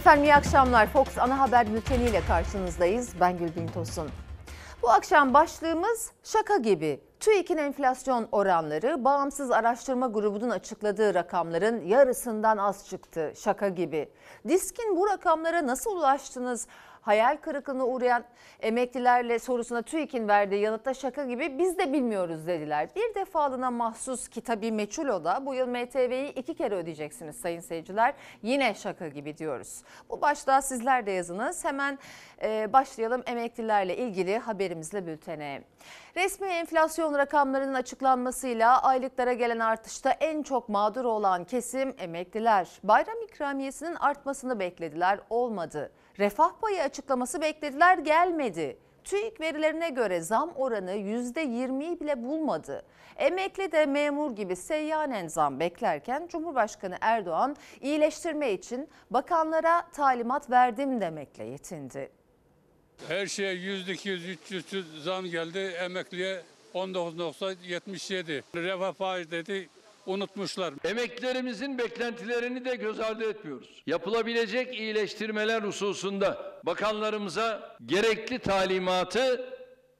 Efendim iyi akşamlar. Fox Ana Haber Bülteni ile karşınızdayız. Ben Gülbin Tosun. Bu akşam başlığımız şaka gibi. TÜİK'in enflasyon oranları bağımsız araştırma grubunun açıkladığı rakamların yarısından az çıktı. Şaka gibi. Diskin bu rakamlara nasıl ulaştınız? Hayal kırıklığına uğrayan emeklilerle sorusuna TÜİK'in verdiği yanıtta şaka gibi biz de bilmiyoruz dediler. Bir defalığına mahsus kitabı meçhul o da bu yıl MTV'yi iki kere ödeyeceksiniz sayın seyirciler. Yine şaka gibi diyoruz. Bu başlığa sizler de yazınız. Hemen e, başlayalım emeklilerle ilgili haberimizle bültene. Resmi enflasyon rakamlarının açıklanmasıyla aylıklara gelen artışta en çok mağdur olan kesim emekliler. Bayram ikramiyesinin artmasını beklediler, olmadı. Refah payı açıklaması beklediler, gelmedi. TÜİK verilerine göre zam oranı %20'yi bile bulmadı. Emekli de memur gibi seyyanen zam beklerken Cumhurbaşkanı Erdoğan iyileştirme için bakanlara talimat verdim demekle yetindi. Her şeye yüzde 200, 300 zam geldi. Emekliye 19.77. Refah faiz dedi unutmuşlar. Emeklilerimizin beklentilerini de göz ardı etmiyoruz. Yapılabilecek iyileştirmeler hususunda bakanlarımıza gerekli talimatı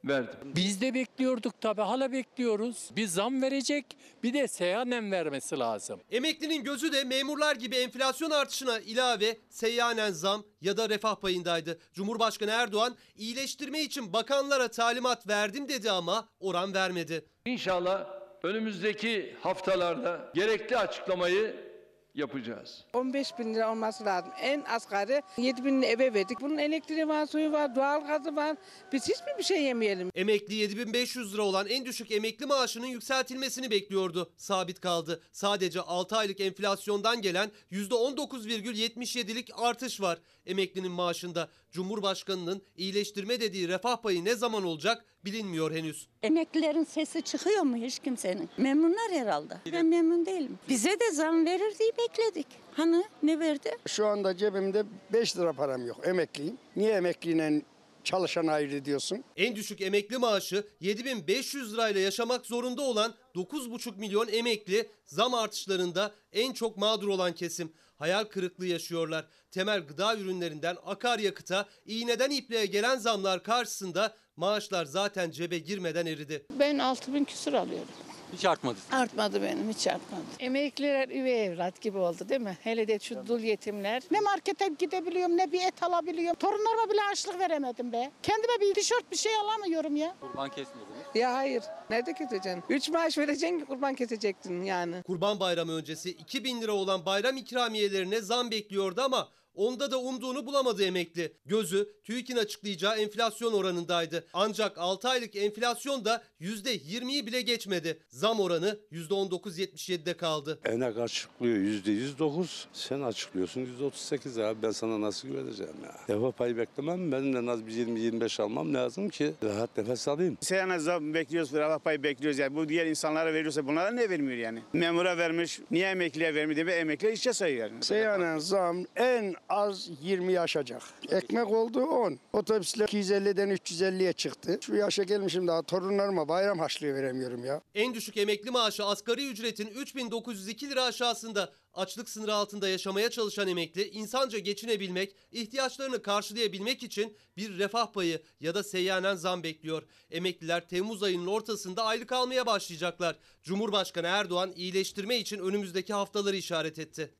verdim. Biz de bekliyorduk tabii hala bekliyoruz. Bir zam verecek bir de seyyanen vermesi lazım. Emeklinin gözü de memurlar gibi enflasyon artışına ilave seyyanen zam ya da refah payındaydı. Cumhurbaşkanı Erdoğan iyileştirme için bakanlara talimat verdim dedi ama oran vermedi. İnşallah önümüzdeki haftalarda gerekli açıklamayı yapacağız. 15 bin lira olması lazım. En asgari 7 bin eve verdik. Bunun elektriği var, suyu var, doğalgazı var. Biz hiç mi bir şey yemeyelim? Emekli 7500 lira olan en düşük emekli maaşının yükseltilmesini bekliyordu. Sabit kaldı. Sadece 6 aylık enflasyondan gelen %19,77'lik artış var emeklinin maaşında. Cumhurbaşkanının iyileştirme dediği refah payı ne zaman olacak bilinmiyor henüz. Emeklilerin sesi çıkıyor mu hiç kimsenin? Memnunlar herhalde. Ben memnun değilim. Bize de zam verir diye bekledik. Hani ne verdi? Şu anda cebimde 5 lira param yok. Emekliyim. Niye emekliyle çalışan ayrı diyorsun? En düşük emekli maaşı 7500 lirayla yaşamak zorunda olan 9,5 milyon emekli zam artışlarında en çok mağdur olan kesim. Hayal kırıklığı yaşıyorlar. Temel gıda ürünlerinden akaryakıta, iğneden ipliğe gelen zamlar karşısında maaşlar zaten cebe girmeden eridi. Ben 6 bin küsur alıyorum. Hiç artmadı. Artmadı benim, hiç artmadı. Emekliler üvey evlat gibi oldu değil mi? Hele de şu dul yetimler. Ne markete gidebiliyorum, ne bir et alabiliyorum. Torunlarıma bile açlık veremedim be. Kendime bir tişört bir şey alamıyorum ya. Kurban kesmediniz. Ya hayır. Nerede keseceksin? 3 maaş vereceksin kurban kesecektin yani. Kurban Bayramı öncesi 2000 lira olan bayram ikramiyelerine zam bekliyordu ama onda da umduğunu bulamadı emekli. Gözü TÜİK'in açıklayacağı enflasyon oranındaydı. Ancak 6 aylık enflasyon da %20'yi bile geçmedi. Zam oranı %19.77'de kaldı. Enek açıklıyor yüzde yüz dokuz. Sen açıklıyorsun yüzde otuz sekiz abi. Ben sana nasıl güveneceğim ya? Refah payı beklemem. Benim de en az bir 20-25 almam lazım ki rahat nefes alayım. Seyana zam bekliyoruz, refah payı bekliyoruz. Yani bu diğer insanlara veriyorsa bunlara ne vermiyor yani? Memura vermiş, niye emekliye vermiyor diye emekli işe sayıyor yani. Seyyanen zam en az 20 aşacak. Ekmek oldu 10. Otobüsler 250'den 350'ye çıktı. Şu yaşa gelmişim daha torunlarıma bayram harçlığı veremiyorum ya. En düşük emekli maaşı asgari ücretin 3902 lira aşağısında. Açlık sınırı altında yaşamaya çalışan emekli insanca geçinebilmek, ihtiyaçlarını karşılayabilmek için bir refah payı ya da seyyanen zam bekliyor. Emekliler Temmuz ayının ortasında aylık almaya başlayacaklar. Cumhurbaşkanı Erdoğan iyileştirme için önümüzdeki haftaları işaret etti.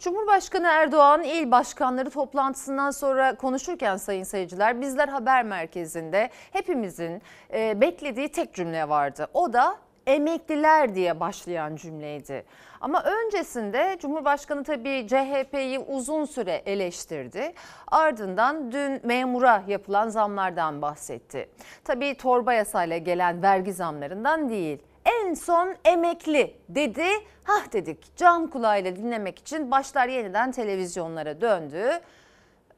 Cumhurbaşkanı Erdoğan il başkanları toplantısından sonra konuşurken sayın seyirciler bizler haber merkezinde hepimizin e, beklediği tek cümle vardı. O da emekliler diye başlayan cümleydi. Ama öncesinde Cumhurbaşkanı tabii CHP'yi uzun süre eleştirdi. Ardından dün memura yapılan zamlardan bahsetti. Tabii torba yasayla gelen vergi zamlarından değil en son emekli dedi. Hah dedik can kulağıyla dinlemek için başlar yeniden televizyonlara döndü.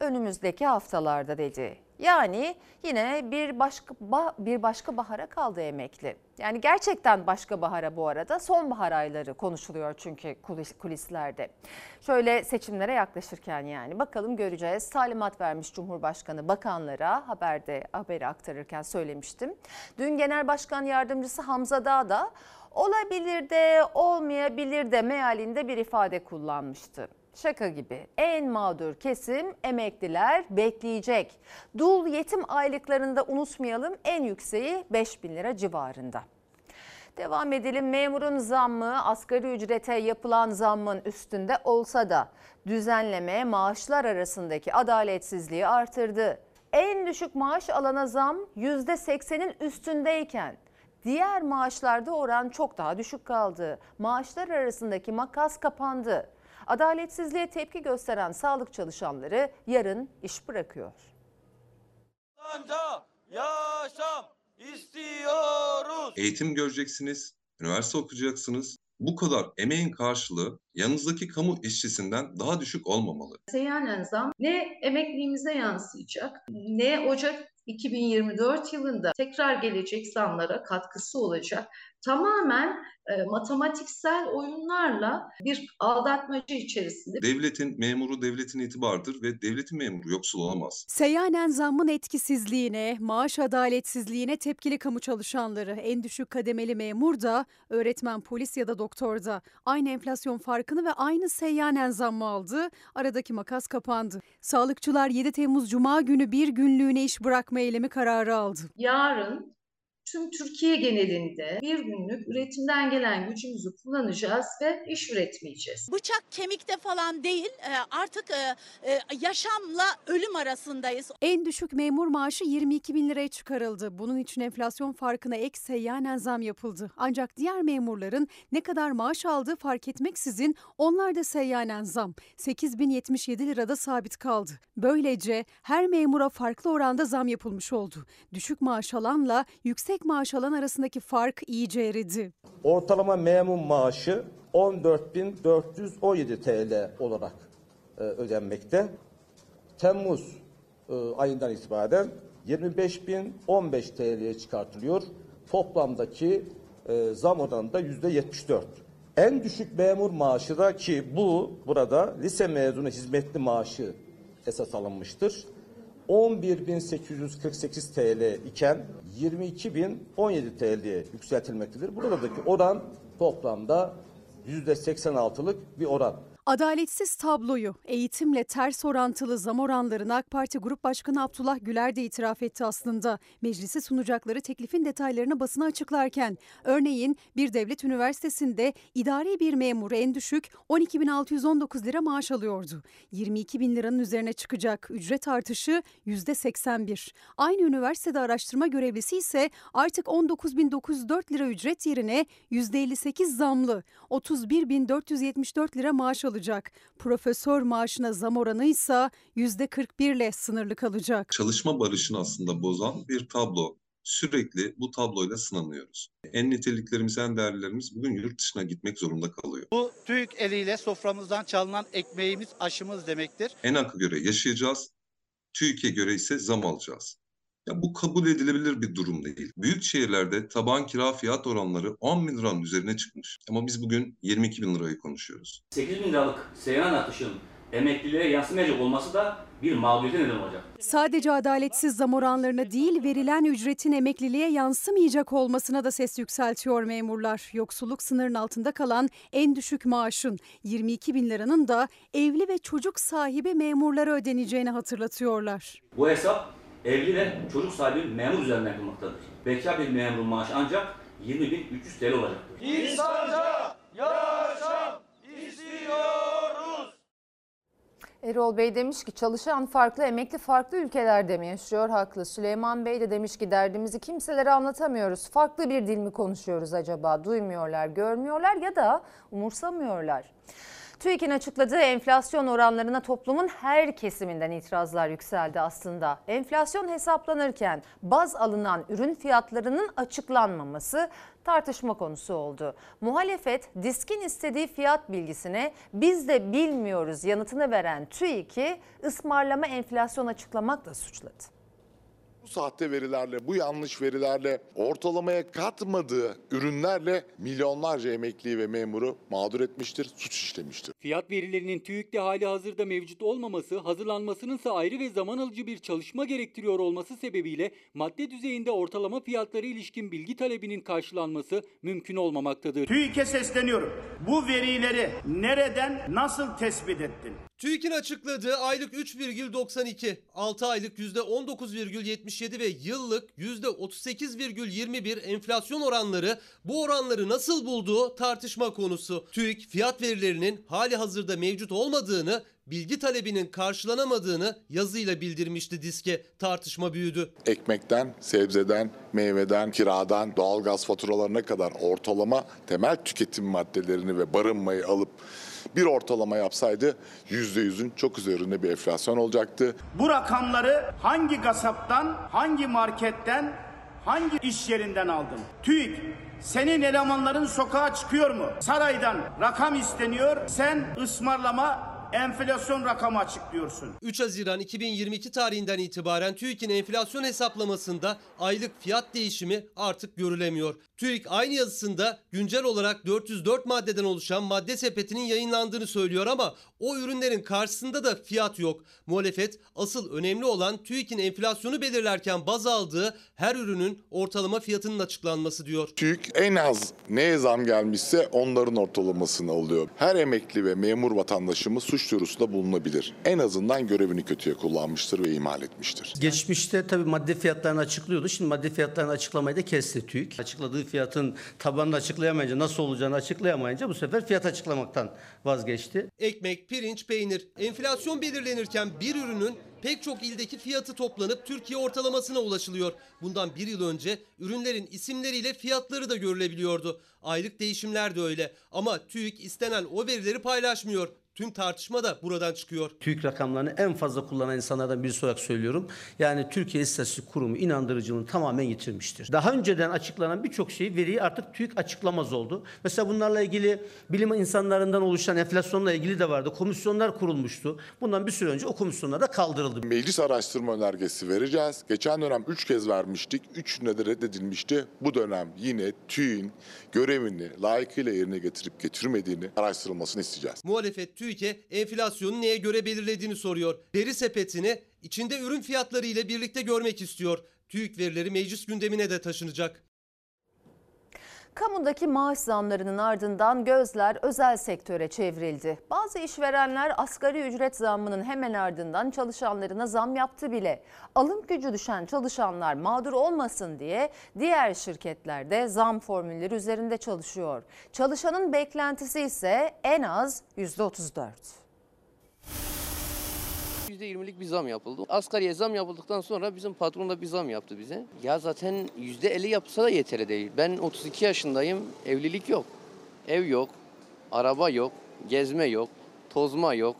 Önümüzdeki haftalarda dedi. Yani yine bir başka bir başka bahara kaldı emekli. Yani gerçekten başka bahara bu arada sonbahar ayları konuşuluyor çünkü kulis, kulislerde. Şöyle seçimlere yaklaşırken yani bakalım göreceğiz. Talimat vermiş Cumhurbaşkanı bakanlara haberde haberi aktarırken söylemiştim. Dün Genel Başkan Yardımcısı Hamza Dağ da olabilir de olmayabilir de mealinde bir ifade kullanmıştı. Şaka gibi. En mağdur kesim emekliler bekleyecek. Dul yetim aylıklarında unutmayalım en yükseği 5 bin lira civarında. Devam edelim. Memurun zammı asgari ücrete yapılan zammın üstünde olsa da düzenleme maaşlar arasındaki adaletsizliği artırdı. En düşük maaş alana zam %80'in üstündeyken diğer maaşlarda oran çok daha düşük kaldı. Maaşlar arasındaki makas kapandı. Adaletsizliğe tepki gösteren sağlık çalışanları yarın iş bırakıyor. yaşam istiyoruz. Eğitim göreceksiniz, üniversite okuyacaksınız. Bu kadar emeğin karşılığı yanınızdaki kamu işçisinden daha düşük olmamalı. Seyyanen zam ne emekliliğimize yansıyacak ne Ocak 2024 yılında tekrar gelecek zamlara katkısı olacak. Tamamen e, matematiksel oyunlarla bir aldatmaca içerisinde. Devletin memuru devletin itibarıdır ve devletin memuru yoksul olamaz. Seyyanen zammın etkisizliğine, maaş adaletsizliğine tepkili kamu çalışanları, en düşük kademeli memur da, öğretmen, polis ya da doktor da aynı enflasyon farkını ve aynı seyyanen zammı aldı. Aradaki makas kapandı. Sağlıkçılar 7 Temmuz Cuma günü bir günlüğüne iş bırakma eylemi kararı aldı. Yarın tüm Türkiye genelinde bir günlük üretimden gelen gücümüzü kullanacağız ve iş üretmeyeceğiz. Bıçak kemikte falan değil e, artık e, e, yaşamla ölüm arasındayız. En düşük memur maaşı 22 bin liraya çıkarıldı. Bunun için enflasyon farkına ek seyyanen zam yapıldı. Ancak diğer memurların ne kadar maaş aldığı fark etmeksizin onlar da seyyanen zam 8077 lirada sabit kaldı. Böylece her memura farklı oranda zam yapılmış oldu. Düşük maaş alanla yüksek maaş alan arasındaki fark iyice eridi. Ortalama memur maaşı 14.417 TL olarak e, ödenmekte. Temmuz e, ayından itibaren 25.015 TL'ye çıkartılıyor. Toplamdaki e, zam oranı da %74. En düşük memur maaşı da ki bu burada lise mezunu hizmetli maaşı esas alınmıştır. 11.848 TL iken 22.017 TL'ye yükseltilmektedir. Buradaki oran toplamda %86'lık bir oran. Adaletsiz tabloyu eğitimle ters orantılı zam oranlarını AK Parti Grup Başkanı Abdullah Güler de itiraf etti aslında. Meclise sunacakları teklifin detaylarını basına açıklarken örneğin bir devlet üniversitesinde idari bir memur en düşük 12.619 lira maaş alıyordu. 22 bin liranın üzerine çıkacak ücret artışı %81. Aynı üniversitede araştırma görevlisi ise artık 19.904 lira ücret yerine %58 zamlı 31.474 lira maaş alacak. Profesör maaşına zam oranı ise %41 ile sınırlı kalacak. Çalışma barışını aslında bozan bir tablo. Sürekli bu tabloyla sınanıyoruz. En niteliklerimiz, en değerlilerimiz bugün yurt dışına gitmek zorunda kalıyor. Bu TÜİK eliyle soframızdan çalınan ekmeğimiz, aşımız demektir. ENAK'a göre yaşayacağız, TÜİK'e göre ise zam alacağız. Ya bu kabul edilebilir bir durum değil. Büyük şehirlerde taban kira fiyat oranları 10 bin liranın üzerine çıkmış. Ama biz bugün 22 bin lirayı konuşuyoruz. 8 bin liralık seyyanen artışın emeklilere yansımayacak olması da bir mağduriyete neden olacak. Sadece adaletsiz zam oranlarına değil verilen ücretin emekliliğe yansımayacak olmasına da ses yükseltiyor memurlar. Yoksulluk sınırının altında kalan en düşük maaşın 22 bin liranın da evli ve çocuk sahibi memurlara ödeneceğini hatırlatıyorlar. Bu hesap evli ve çocuk sahibi memur üzerinden yapılmaktadır. Bekar bir memurun maaşı ancak 20.300 TL olacaktır. İnsanca yaşam istiyoruz. Erol Bey demiş ki çalışan farklı, emekli farklı ülkelerde mi yaşıyor? Haklı. Süleyman Bey de demiş ki derdimizi kimselere anlatamıyoruz. Farklı bir dil mi konuşuyoruz acaba? Duymuyorlar, görmüyorlar ya da umursamıyorlar. TÜİK'in açıkladığı enflasyon oranlarına toplumun her kesiminden itirazlar yükseldi aslında. Enflasyon hesaplanırken baz alınan ürün fiyatlarının açıklanmaması tartışma konusu oldu. Muhalefet diskin istediği fiyat bilgisine biz de bilmiyoruz yanıtını veren TÜİK'i ısmarlama enflasyon açıklamakla suçladı. Sahte verilerle, bu yanlış verilerle, ortalamaya katmadığı ürünlerle milyonlarca emekliyi ve memuru mağdur etmiştir, suç işlemiştir. Fiyat verilerinin TÜİK'te hali hazırda mevcut olmaması, hazırlanmasının ise ayrı ve zaman alıcı bir çalışma gerektiriyor olması sebebiyle madde düzeyinde ortalama fiyatlara ilişkin bilgi talebinin karşılanması mümkün olmamaktadır. TÜİK'e sesleniyorum. Bu verileri nereden nasıl tespit ettin? TÜİK'in açıkladığı aylık 3,92, 6 aylık %19,77 ve yıllık %38,21 enflasyon oranları bu oranları nasıl bulduğu tartışma konusu. TÜİK fiyat verilerinin hali hazırda mevcut olmadığını, bilgi talebinin karşılanamadığını yazıyla bildirmişti diske. Tartışma büyüdü. Ekmekten, sebzeden, meyveden, kiradan, doğalgaz faturalarına kadar ortalama temel tüketim maddelerini ve barınmayı alıp bir ortalama yapsaydı %100'ün çok üzerinde bir enflasyon olacaktı. Bu rakamları hangi kasaptan, hangi marketten, hangi iş yerinden aldın? TÜİK senin elemanların sokağa çıkıyor mu? Saraydan rakam isteniyor. Sen ısmarlama enflasyon rakamı açıklıyorsun. 3 Haziran 2022 tarihinden itibaren TÜİK'in enflasyon hesaplamasında aylık fiyat değişimi artık görülemiyor. TÜİK aynı yazısında güncel olarak 404 maddeden oluşan madde sepetinin yayınlandığını söylüyor ama o ürünlerin karşısında da fiyat yok. Muhalefet asıl önemli olan TÜİK'in enflasyonu belirlerken baz aldığı her ürünün ortalama fiyatının açıklanması diyor. TÜİK en az neye zam gelmişse onların ortalamasını alıyor. Her emekli ve memur vatandaşımız suç duyurusunda bulunabilir. En azından görevini kötüye kullanmıştır ve ihmal etmiştir. Geçmişte tabii madde fiyatlarını açıklıyordu. Şimdi madde fiyatlarını açıklamayı da kesti TÜİK. Açıkladığı fiyatın tabanını açıklayamayınca, nasıl olacağını açıklayamayınca bu sefer fiyat açıklamaktan vazgeçti. Ekmek, pirinç, peynir. Enflasyon belirlenirken bir ürünün pek çok ildeki fiyatı toplanıp Türkiye ortalamasına ulaşılıyor. Bundan bir yıl önce ürünlerin isimleriyle fiyatları da görülebiliyordu. Aylık değişimler de öyle ama TÜİK istenen o verileri paylaşmıyor. Tüm tartışma da buradan çıkıyor. TÜİK rakamlarını en fazla kullanan insanlardan birisi olarak söylüyorum. Yani Türkiye İstatistik Kurumu inandırıcılığını tamamen yitirmiştir. Daha önceden açıklanan birçok şeyi veriyi artık TÜİK açıklamaz oldu. Mesela bunlarla ilgili bilim insanlarından oluşan enflasyonla ilgili de vardı. Komisyonlar kurulmuştu. Bundan bir süre önce o komisyonlar da kaldırıldı. Meclis araştırma önergesi vereceğiz. Geçen dönem 3 kez vermiştik. Üçünde de reddedilmişti. Bu dönem yine TÜİK'in görevini layıkıyla yerine getirip getirmediğini araştırılmasını isteyeceğiz. Muhalefet TÜİK'e enflasyonu neye göre belirlediğini soruyor. Veri sepetini içinde ürün fiyatları ile birlikte görmek istiyor. TÜİK verileri meclis gündemine de taşınacak. Kamudaki maaş zamlarının ardından gözler özel sektöre çevrildi. Bazı işverenler asgari ücret zammının hemen ardından çalışanlarına zam yaptı bile. Alım gücü düşen çalışanlar mağdur olmasın diye diğer şirketler de zam formülleri üzerinde çalışıyor. Çalışanın beklentisi ise en az %34. %20'lik bir zam yapıldı. Asgariye zam yapıldıktan sonra bizim patron da bir zam yaptı bize. Ya zaten %50 yapsa da yeterli değil. Ben 32 yaşındayım, evlilik yok. Ev yok, araba yok, gezme yok, tozma yok.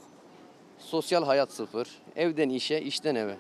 Sosyal hayat sıfır. Evden işe, işten eve.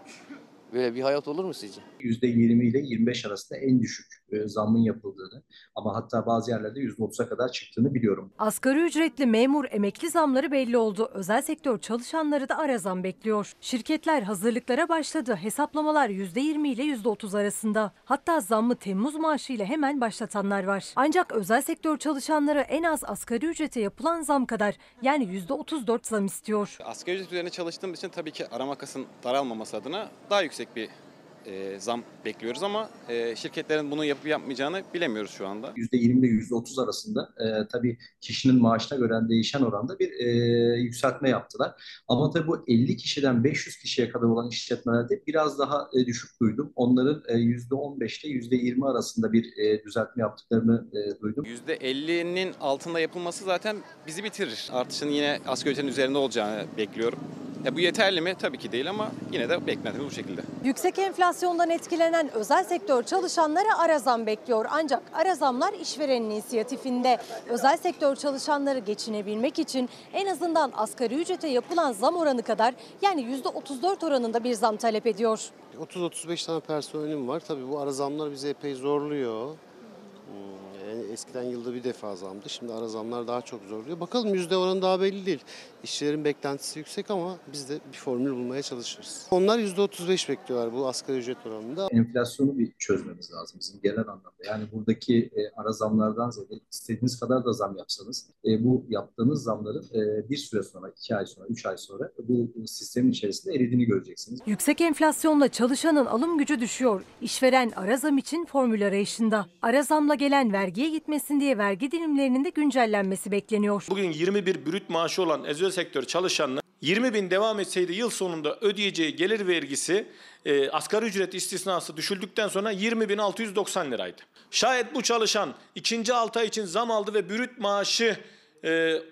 Böyle bir hayat olur mu sizce? %20 ile 25 arasında en düşük e, zammın yapıldığını ama hatta bazı yerlerde %30'a kadar çıktığını biliyorum. Asgari ücretli memur emekli zamları belli oldu. Özel sektör çalışanları da ara zam bekliyor. Şirketler hazırlıklara başladı. Hesaplamalar %20 ile %30 arasında. Hatta zammı Temmuz maaşı ile hemen başlatanlar var. Ancak özel sektör çalışanları en az asgari ücrete yapılan zam kadar yani %34 zam istiyor. Asgari ücret üzerine çalıştığım için tabii ki ara makasın daralmaması adına daha yüksek bir e, zam bekliyoruz ama e, şirketlerin bunu yapıp yapmayacağını bilemiyoruz şu anda. %20 ile %30 arasında e, tabii kişinin maaşına göre değişen oranda bir e, yükseltme yaptılar. Ama tabii bu 50 kişiden 500 kişiye kadar olan işletmelerde biraz daha e, düşük duydum. Onların e, %15 ile %20 arasında bir e, düzeltme yaptıklarını e, duydum. %50'nin altında yapılması zaten bizi bitirir. Artışın yine asgari ücretin üzerinde olacağını bekliyorum. E, bu yeterli mi? Tabii ki değil ama yine de beklentimiz bu şekilde. Yüksek enflasyondan etkilenen özel sektör çalışanları ara zam bekliyor. Ancak ara zamlar işverenin inisiyatifinde. Özel sektör çalışanları geçinebilmek için en azından asgari ücrete yapılan zam oranı kadar yani %34 oranında bir zam talep ediyor. 30-35 tane personelim var. Tabii bu ara zamlar bizi epey zorluyor. Eskiden yılda bir defa zamdı. Şimdi ara zamlar daha çok zorluyor. Bakalım yüzde oranı daha belli değil. İşçilerin beklentisi yüksek ama biz de bir formül bulmaya çalışırız. Onlar yüzde 35 bekliyorlar bu asgari ücret oranında. Enflasyonu bir çözmemiz lazım bizim genel anlamda. Yani buradaki e, ara zamlardan ziyade istediğiniz kadar da zam yapsanız e, bu yaptığınız zamların e, bir süre sonra, iki ay sonra, üç ay sonra bu sistemin içerisinde eridiğini göreceksiniz. Yüksek enflasyonla çalışanın alım gücü düşüyor. İşveren ara zam için formül arayışında. Ara zamla gelen vergiye gitmesin diye vergi dilimlerinin de güncellenmesi bekleniyor. Bugün 21 brüt maaşı olan özel sektör çalışanının 20 bin devam etseydi yıl sonunda ödeyeceği gelir vergisi e, asgari ücret istisnası düşüldükten sonra 20.690 liraydı. Şayet bu çalışan ikinci 6 ay için zam aldı ve brüt maaşı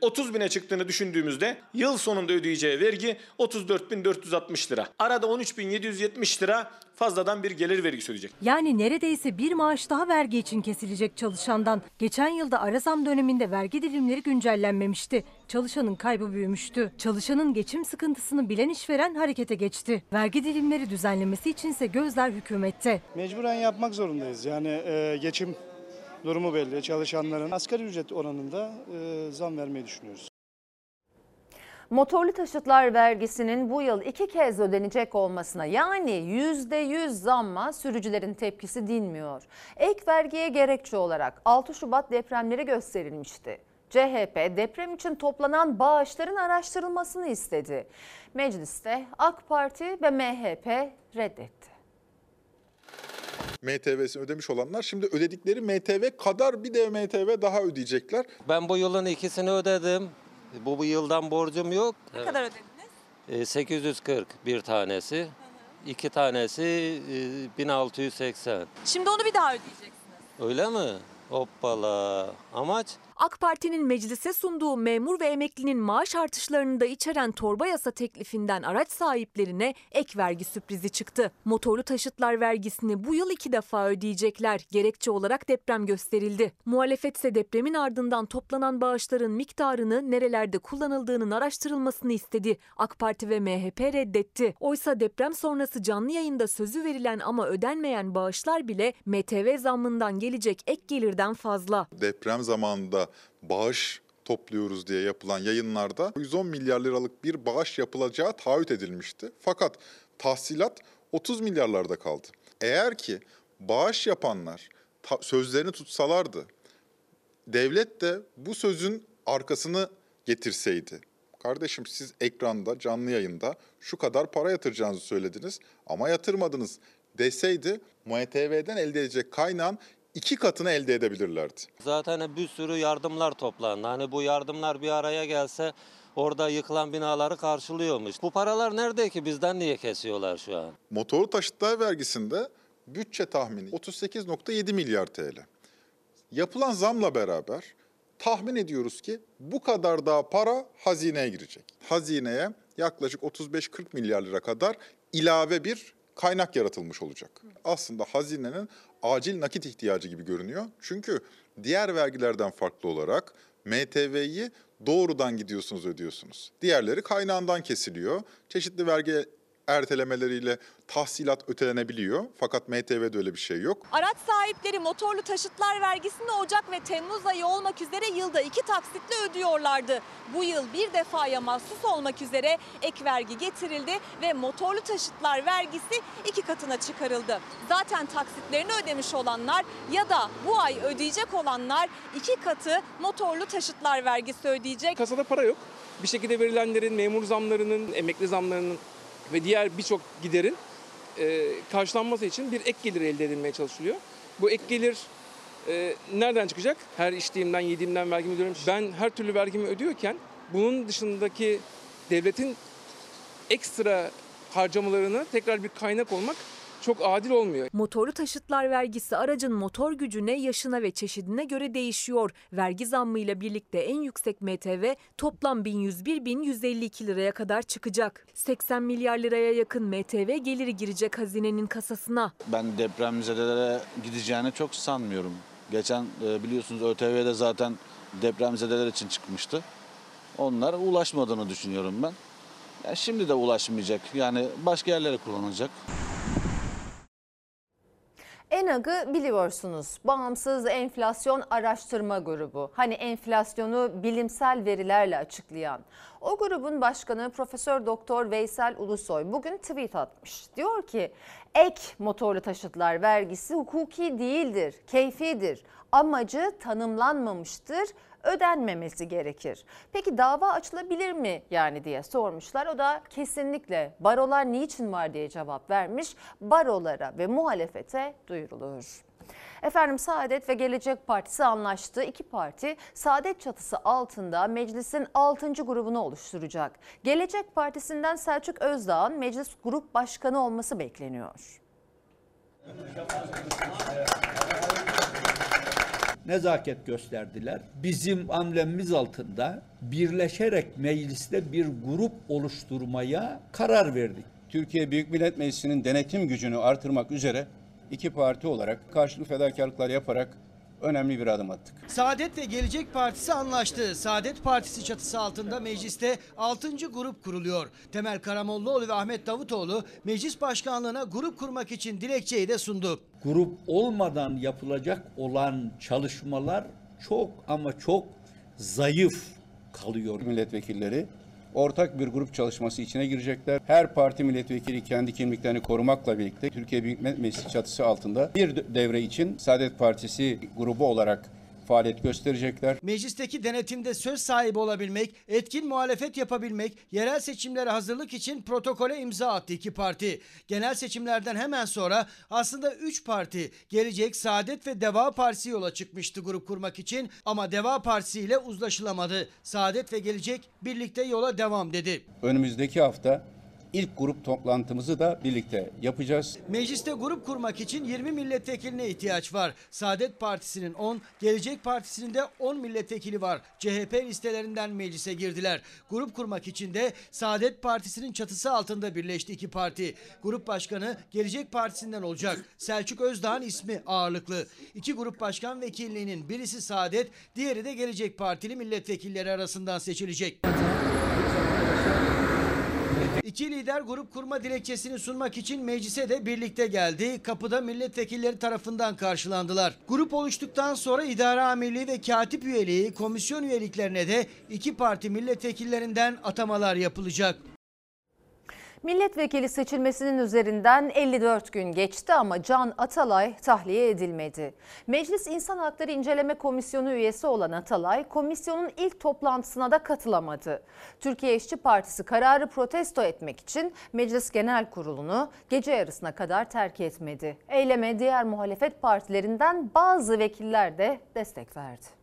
30 bine çıktığını düşündüğümüzde yıl sonunda ödeyeceği vergi 34.460 lira. Arada 13.770 lira fazladan bir gelir vergisi ödeyecek. Yani neredeyse bir maaş daha vergi için kesilecek çalışandan. Geçen yılda ara zam döneminde vergi dilimleri güncellenmemişti. Çalışanın kaybı büyümüştü. Çalışanın geçim sıkıntısını bilen işveren harekete geçti. Vergi dilimleri düzenlemesi içinse gözler hükümette. Mecburen yapmak zorundayız. Yani e, geçim durumu belli. Çalışanların asgari ücret oranında zam vermeyi düşünüyoruz. Motorlu taşıtlar vergisinin bu yıl iki kez ödenecek olmasına yani %100 zamma sürücülerin tepkisi dinmiyor. Ek vergiye gerekçe olarak 6 Şubat depremleri gösterilmişti. CHP deprem için toplanan bağışların araştırılmasını istedi. Mecliste AK Parti ve MHP reddetti. MTV'sini ödemiş olanlar şimdi ödedikleri MTV kadar bir de MTV daha ödeyecekler. Ben bu yılın ikisini ödedim. Bu, bu yıldan borcum yok. Ne kadar ödediniz? Ee, 840 bir tanesi. iki tanesi e, 1680. Şimdi onu bir daha ödeyeceksiniz. Öyle mi? Hoppala. Amaç? AK Parti'nin meclise sunduğu memur ve emeklinin maaş artışlarını da içeren torba yasa teklifinden araç sahiplerine ek vergi sürprizi çıktı. Motorlu taşıtlar vergisini bu yıl iki defa ödeyecekler. Gerekçe olarak deprem gösterildi. Muhalefet ise depremin ardından toplanan bağışların miktarını nerelerde kullanıldığının araştırılmasını istedi. AK Parti ve MHP reddetti. Oysa deprem sonrası canlı yayında sözü verilen ama ödenmeyen bağışlar bile MTV zammından gelecek ek gelirden fazla. Deprem zamanında bağış topluyoruz diye yapılan yayınlarda 110 milyar liralık bir bağış yapılacağı taahhüt edilmişti. Fakat tahsilat 30 milyarlarda kaldı. Eğer ki bağış yapanlar sözlerini tutsalardı, devlet de bu sözün arkasını getirseydi. Kardeşim siz ekranda, canlı yayında şu kadar para yatıracağınızı söylediniz ama yatırmadınız deseydi MTV'den elde edecek kaynağın iki katını elde edebilirlerdi. Zaten bir sürü yardımlar toplandı. Hani bu yardımlar bir araya gelse orada yıkılan binaları karşılıyormuş. Bu paralar nerede ki bizden niye kesiyorlar şu an? Motorlu taşıtlar vergisinde bütçe tahmini 38.7 milyar TL. Yapılan zamla beraber tahmin ediyoruz ki bu kadar daha para hazineye girecek. Hazineye yaklaşık 35-40 milyar lira kadar ilave bir kaynak yaratılmış olacak. Aslında hazinenin acil nakit ihtiyacı gibi görünüyor. Çünkü diğer vergilerden farklı olarak MTV'yi doğrudan gidiyorsunuz ödüyorsunuz. Diğerleri kaynağından kesiliyor. Çeşitli vergi ertelemeleriyle tahsilat ötelenebiliyor. Fakat MTV'de öyle bir şey yok. Araç sahipleri motorlu taşıtlar vergisini Ocak ve Temmuz ayı olmak üzere yılda iki taksitle ödüyorlardı. Bu yıl bir defaya mahsus olmak üzere ek vergi getirildi ve motorlu taşıtlar vergisi iki katına çıkarıldı. Zaten taksitlerini ödemiş olanlar ya da bu ay ödeyecek olanlar iki katı motorlu taşıtlar vergisi ödeyecek. Kasada para yok. Bir şekilde verilenlerin, memur zamlarının, emekli zamlarının ve diğer birçok giderin e, karşılanması için bir ek gelir elde edilmeye çalışılıyor. Bu ek gelir e, nereden çıkacak? Her içtiğimden, yediğimden vergimi ödüyorum. Ben her türlü vergimi ödüyorken bunun dışındaki devletin ekstra harcamalarını tekrar bir kaynak olmak çok adil olmuyor. Motorlu taşıtlar vergisi aracın motor gücüne, yaşına ve çeşidine göre değişiyor. Vergi zammıyla birlikte en yüksek MTV toplam 1101-1152 liraya kadar çıkacak. 80 milyar liraya yakın MTV geliri girecek hazinenin kasasına. Ben depremzedelere gideceğini çok sanmıyorum. Geçen e, biliyorsunuz ÖTV'de zaten depremzedeler için çıkmıştı. Onlar ulaşmadığını düşünüyorum ben. Ya şimdi de ulaşmayacak. Yani başka yerlere kullanılacak. En MENAG'ı biliyorsunuz. Bağımsız Enflasyon Araştırma Grubu. Hani enflasyonu bilimsel verilerle açıklayan. O grubun başkanı Profesör Doktor Veysel Ulusoy bugün tweet atmış. Diyor ki ek motorlu taşıtlar vergisi hukuki değildir, keyfidir. Amacı tanımlanmamıştır ödenmemesi gerekir. Peki dava açılabilir mi yani diye sormuşlar. O da kesinlikle barolar niçin var diye cevap vermiş. Barolara ve muhalefete duyurulur. Efendim Saadet ve Gelecek Partisi anlaştı. İki parti Saadet çatısı altında meclisin 6. grubunu oluşturacak. Gelecek Partisi'nden Selçuk Özdağ'ın meclis grup başkanı olması bekleniyor. Nezaket gösterdiler. Bizim amblemimiz altında birleşerek mecliste bir grup oluşturmaya karar verdik. Türkiye Büyük Millet Meclisi'nin denetim gücünü artırmak üzere iki parti olarak karşılıklı fedakarlıklar yaparak önemli bir adım attık. Saadet ve Gelecek Partisi anlaştı. Saadet Partisi çatısı altında mecliste 6. grup kuruluyor. Temel Karamollaoğlu ve Ahmet Davutoğlu meclis başkanlığına grup kurmak için dilekçeyi de sundu. Grup olmadan yapılacak olan çalışmalar çok ama çok zayıf kalıyor. Milletvekilleri ortak bir grup çalışması içine girecekler. Her parti milletvekili kendi kimliklerini korumakla birlikte Türkiye Büyük Meclisi çatısı altında bir devre için Saadet Partisi grubu olarak faaliyet gösterecekler. Meclisteki denetimde söz sahibi olabilmek, etkin muhalefet yapabilmek, yerel seçimlere hazırlık için protokole imza attı iki parti. Genel seçimlerden hemen sonra aslında 3 parti Gelecek, Saadet ve Deva Partisi yola çıkmıştı grup kurmak için ama Deva Partisi ile uzlaşılamadı. Saadet ve Gelecek birlikte yola devam dedi. Önümüzdeki hafta ilk grup toplantımızı da birlikte yapacağız. Mecliste grup kurmak için 20 milletvekiline ihtiyaç var. Saadet Partisi'nin 10, Gelecek Partisi'nin de 10 milletvekili var. CHP listelerinden meclise girdiler. Grup kurmak için de Saadet Partisi'nin çatısı altında birleşti iki parti. Grup başkanı Gelecek Partisi'nden olacak. Selçuk Özdağ'ın ismi ağırlıklı. İki grup başkan vekilliğinin birisi Saadet, diğeri de Gelecek Partili milletvekilleri arasından seçilecek. İki lider grup kurma dilekçesini sunmak için meclise de birlikte geldi. Kapıda milletvekilleri tarafından karşılandılar. Grup oluştuktan sonra idare amirliği ve katip üyeliği, komisyon üyeliklerine de iki parti milletvekillerinden atamalar yapılacak. Milletvekili seçilmesinin üzerinden 54 gün geçti ama Can Atalay tahliye edilmedi. Meclis İnsan Hakları İnceleme Komisyonu üyesi olan Atalay komisyonun ilk toplantısına da katılamadı. Türkiye İşçi Partisi kararı protesto etmek için Meclis Genel Kurulu'nu gece yarısına kadar terk etmedi. Eyleme diğer muhalefet partilerinden bazı vekiller de destek verdi.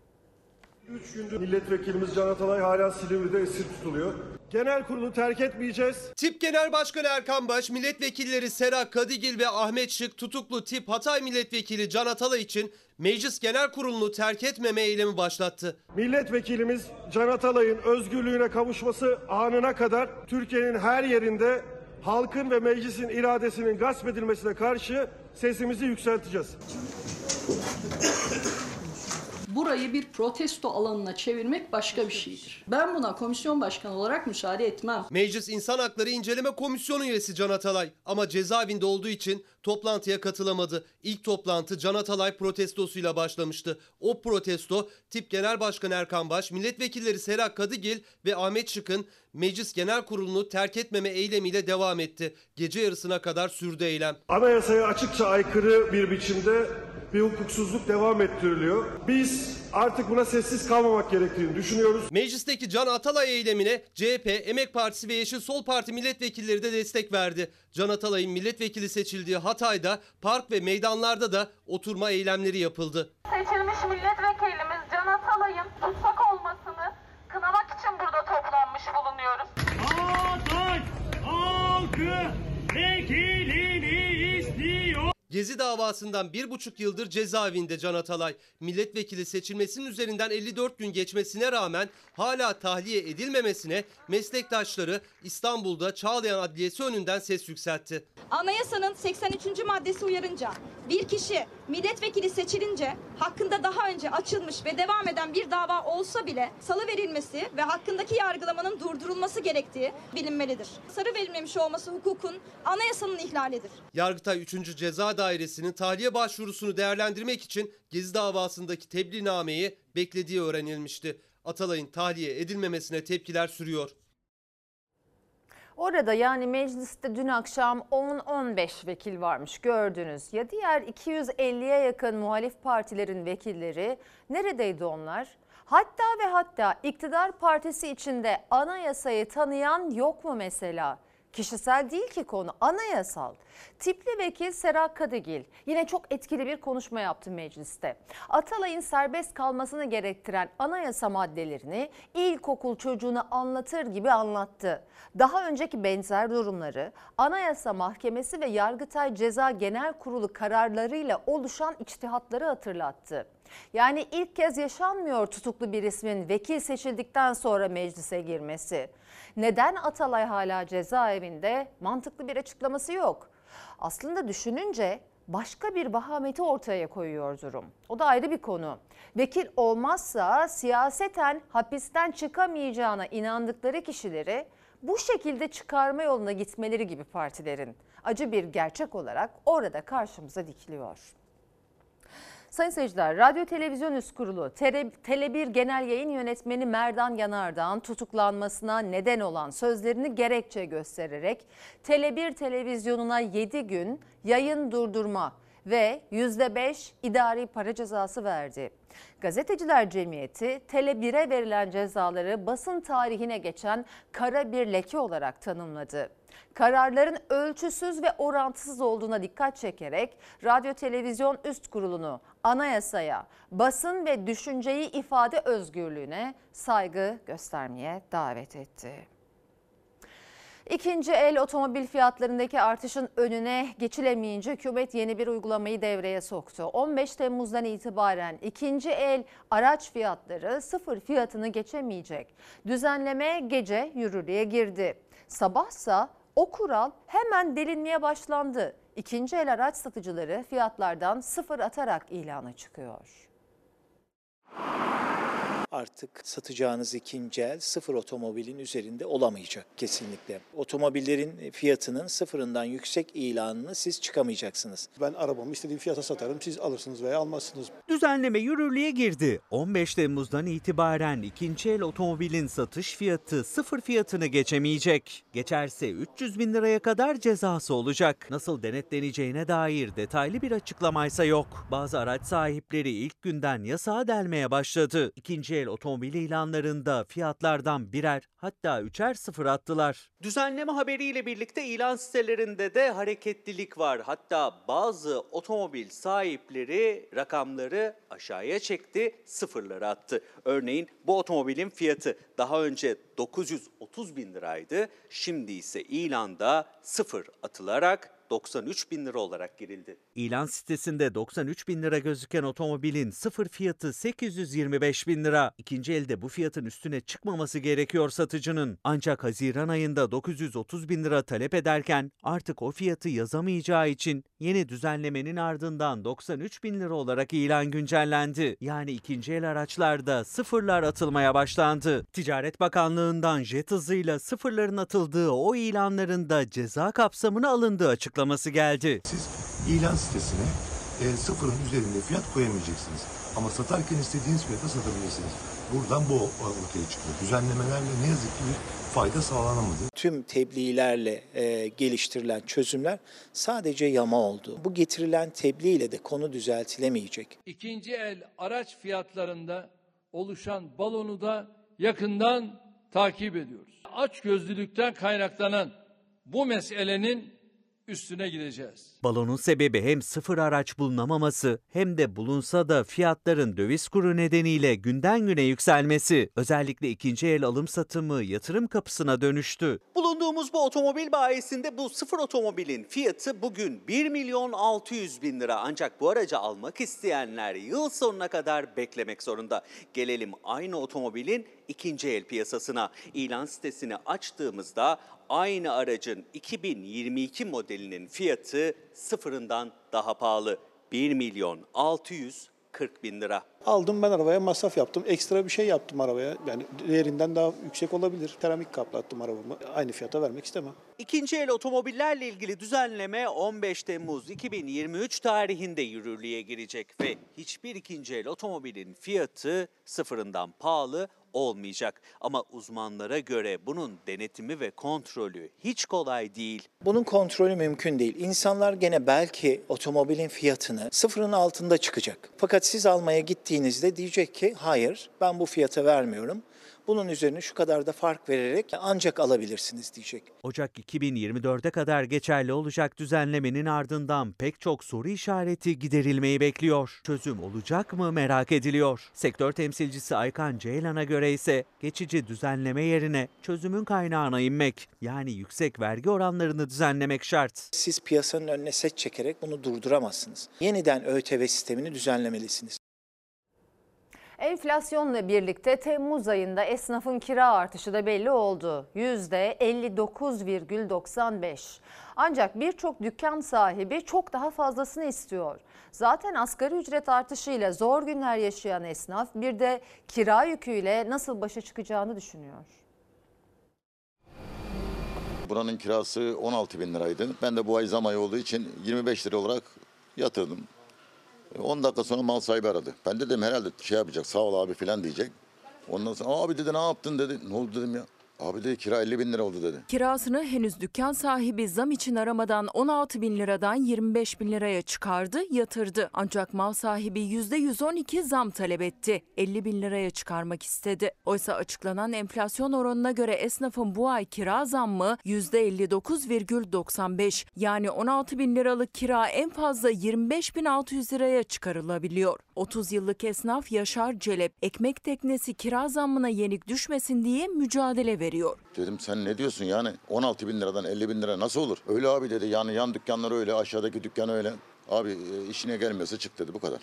3 gündür milletvekilimiz Can Atalay hala Silivri'de esir tutuluyor. Genel kurulu terk etmeyeceğiz. Tip Genel Başkanı Erkan Baş, milletvekilleri Sera Kadigil ve Ahmet Şık tutuklu Tip Hatay Milletvekili Can Atalay için Meclis Genel Kurulu'nu terk etmeme eylemi başlattı. Milletvekilimiz Can Atalay'ın özgürlüğüne kavuşması anına kadar Türkiye'nin her yerinde halkın ve meclisin iradesinin gasp edilmesine karşı sesimizi yükselteceğiz. Burayı bir protesto alanına çevirmek başka bir şeydir. Ben buna komisyon başkanı olarak müsaade etmem. Meclis İnsan Hakları İnceleme Komisyonu üyesi Can Atalay ama cezaevinde olduğu için toplantıya katılamadı. İlk toplantı Can Atalay protestosuyla başlamıştı. O protesto Tip Genel Başkanı Erkan Baş, milletvekilleri Sera Kadıgil ve Ahmet Şık'ın Meclis Genel Kurulu'nu terk etmeme eylemiyle devam etti. Gece yarısına kadar sürdü eylem. Anayasaya açıkça aykırı bir biçimde bir hukuksuzluk devam ettiriliyor. Biz artık buna sessiz kalmamak gerektiğini düşünüyoruz. Meclisteki Can Atalay eylemine CHP, Emek Partisi ve Yeşil Sol Parti milletvekilleri de destek verdi. Can Atalay'ın milletvekili seçildiği Hatay'da park ve meydanlarda da oturma eylemleri yapıldı. Seçilmiş milletvekilimiz Can Atalay'ın tutsak olmasını kınamak için burada toplanmış bulunuyoruz. Hatay halkı vekilini. Gezi davasından bir buçuk yıldır cezaevinde Can Atalay. Milletvekili seçilmesinin üzerinden 54 gün geçmesine rağmen hala tahliye edilmemesine meslektaşları İstanbul'da Çağlayan Adliyesi önünden ses yükseltti. Anayasanın 83. maddesi uyarınca bir kişi milletvekili seçilince hakkında daha önce açılmış ve devam eden bir dava olsa bile salı verilmesi ve hakkındaki yargılamanın durdurulması gerektiği bilinmelidir. Sarı verilmemiş olması hukukun anayasanın ihlalidir. Yargıtay 3. Ceza Dairesi'nin tahliye başvurusunu değerlendirmek için Gezi davasındaki tebliğnameyi beklediği öğrenilmişti. Atalay'ın tahliye edilmemesine tepkiler sürüyor. Orada yani mecliste dün akşam 10-15 vekil varmış gördünüz. Ya diğer 250'ye yakın muhalif partilerin vekilleri neredeydi onlar? Hatta ve hatta iktidar partisi içinde anayasayı tanıyan yok mu mesela? Kişisel değil ki konu anayasal. Tipli vekil Serap Kadıgil yine çok etkili bir konuşma yaptı mecliste. Atalay'ın serbest kalmasını gerektiren anayasa maddelerini ilkokul çocuğuna anlatır gibi anlattı. Daha önceki benzer durumları Anayasa Mahkemesi ve Yargıtay Ceza Genel Kurulu kararlarıyla oluşan içtihatları hatırlattı. Yani ilk kez yaşanmıyor tutuklu bir ismin vekil seçildikten sonra meclise girmesi. Neden Atalay hala cezaevinde? Mantıklı bir açıklaması yok. Aslında düşününce başka bir vahameti ortaya koyuyor durum. O da ayrı bir konu. Vekil olmazsa siyaseten hapisten çıkamayacağına inandıkları kişileri bu şekilde çıkarma yoluna gitmeleri gibi partilerin acı bir gerçek olarak orada karşımıza dikiliyor. Sayın seyirciler, Radyo Televizyon Üst Kurulu Tele- Tele1 Genel Yayın Yönetmeni Merdan Yanardağ'ın tutuklanmasına neden olan sözlerini gerekçe göstererek Tele1 televizyonuna 7 gün yayın durdurma ve %5 idari para cezası verdi. Gazeteciler Cemiyeti Tele1'e verilen cezaları basın tarihine geçen kara bir leke olarak tanımladı. Kararların ölçüsüz ve orantısız olduğuna dikkat çekerek Radyo Televizyon Üst Kurulu'nu anayasaya, basın ve düşünceyi ifade özgürlüğüne saygı göstermeye davet etti. İkinci el otomobil fiyatlarındaki artışın önüne geçilemeyince hükümet yeni bir uygulamayı devreye soktu. 15 Temmuz'dan itibaren ikinci el araç fiyatları sıfır fiyatını geçemeyecek. Düzenleme gece yürürlüğe girdi. Sabahsa o kural hemen delinmeye başlandı. İkinci el araç satıcıları fiyatlardan sıfır atarak ilana çıkıyor. Artık satacağınız ikinci el sıfır otomobilin üzerinde olamayacak kesinlikle. Otomobillerin fiyatının sıfırından yüksek ilanını siz çıkamayacaksınız. Ben arabamı istediğim fiyata satarım. Siz alırsınız veya almazsınız. Düzenleme yürürlüğe girdi. 15 Temmuz'dan itibaren ikinci el otomobilin satış fiyatı sıfır fiyatını geçemeyecek. Geçerse 300 bin liraya kadar cezası olacak. Nasıl denetleneceğine dair detaylı bir açıklamaysa yok. Bazı araç sahipleri ilk günden yasağa delmeye başladı. İkinci el otomobil ilanlarında fiyatlardan birer hatta üçer sıfır attılar. Düzenleme haberiyle birlikte ilan sitelerinde de hareketlilik var. Hatta bazı otomobil sahipleri rakamları aşağıya çekti, sıfırları attı. Örneğin bu otomobilin fiyatı daha önce 930 bin liraydı. Şimdi ise ilanda sıfır atılarak 93 bin lira olarak girildi. İlan sitesinde 93 bin lira gözüken otomobilin sıfır fiyatı 825 bin lira. İkinci elde bu fiyatın üstüne çıkmaması gerekiyor satıcının. Ancak Haziran ayında 930 bin lira talep ederken artık o fiyatı yazamayacağı için yeni düzenlemenin ardından 93 bin lira olarak ilan güncellendi. Yani ikinci el araçlarda sıfırlar atılmaya başlandı. Ticaret Bakanlığı'ndan jet hızıyla sıfırların atıldığı o ilanların da ceza kapsamına alındığı açıklaması geldi. İlan sitesine e, sıfırın üzerinde fiyat koyamayacaksınız. Ama satarken istediğiniz fiyata satabilirsiniz. Buradan bu ortaya çıkıyor. Düzenlemelerle ne yazık ki bir fayda sağlanamadı. Tüm tebliğlerle e, geliştirilen çözümler sadece yama oldu. Bu getirilen tebliğ ile de konu düzeltilemeyecek. İkinci el araç fiyatlarında oluşan balonu da yakından takip ediyoruz. Aç gözlülükten kaynaklanan bu meselenin üstüne gideceğiz. Balonun sebebi hem sıfır araç bulunamaması hem de bulunsa da fiyatların döviz kuru nedeniyle günden güne yükselmesi. Özellikle ikinci el alım satımı yatırım kapısına dönüştü. Bulunduğumuz bu otomobil bayisinde bu sıfır otomobilin fiyatı bugün 1 milyon 600 bin lira. Ancak bu aracı almak isteyenler yıl sonuna kadar beklemek zorunda. Gelelim aynı otomobilin ikinci el piyasasına. İlan sitesini açtığımızda aynı aracın 2022 modelinin fiyatı sıfırından daha pahalı. 1 milyon 640 40 bin lira. Aldım ben arabaya masraf yaptım. Ekstra bir şey yaptım arabaya. Yani değerinden daha yüksek olabilir. Seramik kaplattım arabamı. Aynı fiyata vermek istemem. İkinci el otomobillerle ilgili düzenleme 15 Temmuz 2023 tarihinde yürürlüğe girecek ve hiçbir ikinci el otomobilin fiyatı sıfırından pahalı olmayacak. Ama uzmanlara göre bunun denetimi ve kontrolü hiç kolay değil. Bunun kontrolü mümkün değil. İnsanlar gene belki otomobilin fiyatını sıfırın altında çıkacak. Fakat siz almaya gittiğinizde diyecek ki hayır ben bu fiyata vermiyorum. Bunun üzerine şu kadar da fark vererek ancak alabilirsiniz diyecek. Ocak 2024'e kadar geçerli olacak düzenlemenin ardından pek çok soru işareti giderilmeyi bekliyor. Çözüm olacak mı merak ediliyor. Sektör temsilcisi Aykan Ceylan'a göre ise geçici düzenleme yerine çözümün kaynağına inmek yani yüksek vergi oranlarını düzenlemek şart. Siz piyasanın önüne set çekerek bunu durduramazsınız. Yeniden ÖTV sistemini düzenlemelisiniz. Enflasyonla birlikte Temmuz ayında esnafın kira artışı da belli oldu. %59,95. Ancak birçok dükkan sahibi çok daha fazlasını istiyor. Zaten asgari ücret artışıyla zor günler yaşayan esnaf bir de kira yüküyle nasıl başa çıkacağını düşünüyor. Buranın kirası 16 bin liraydı. Ben de bu ay zam ayı olduğu için 25 lira olarak yatırdım. 10 dakika sonra mal sahibi aradı. Ben de dedim herhalde şey yapacak sağ ol abi falan diyecek. Ondan sonra abi dedi ne yaptın dedi. Ne oldu dedim ya. Abi dedi kira 50 bin lira oldu dedi. Kirasını henüz dükkan sahibi zam için aramadan 16 bin liradan 25 bin liraya çıkardı, yatırdı. Ancak mal sahibi %112 zam talep etti. 50 bin liraya çıkarmak istedi. Oysa açıklanan enflasyon oranına göre esnafın bu ay kira zammı %59,95. Yani 16 bin liralık kira en fazla 25 bin 600 liraya çıkarılabiliyor. 30 yıllık esnaf Yaşar Celep ekmek teknesi kira zammına yenik düşmesin diye mücadele veriyor. Dedim sen ne diyorsun yani 16 bin liradan 50 bin lira nasıl olur? Öyle abi dedi yani yan dükkanlar öyle aşağıdaki dükkan öyle. Abi e, işine gelmiyorsa çık dedi bu kadar.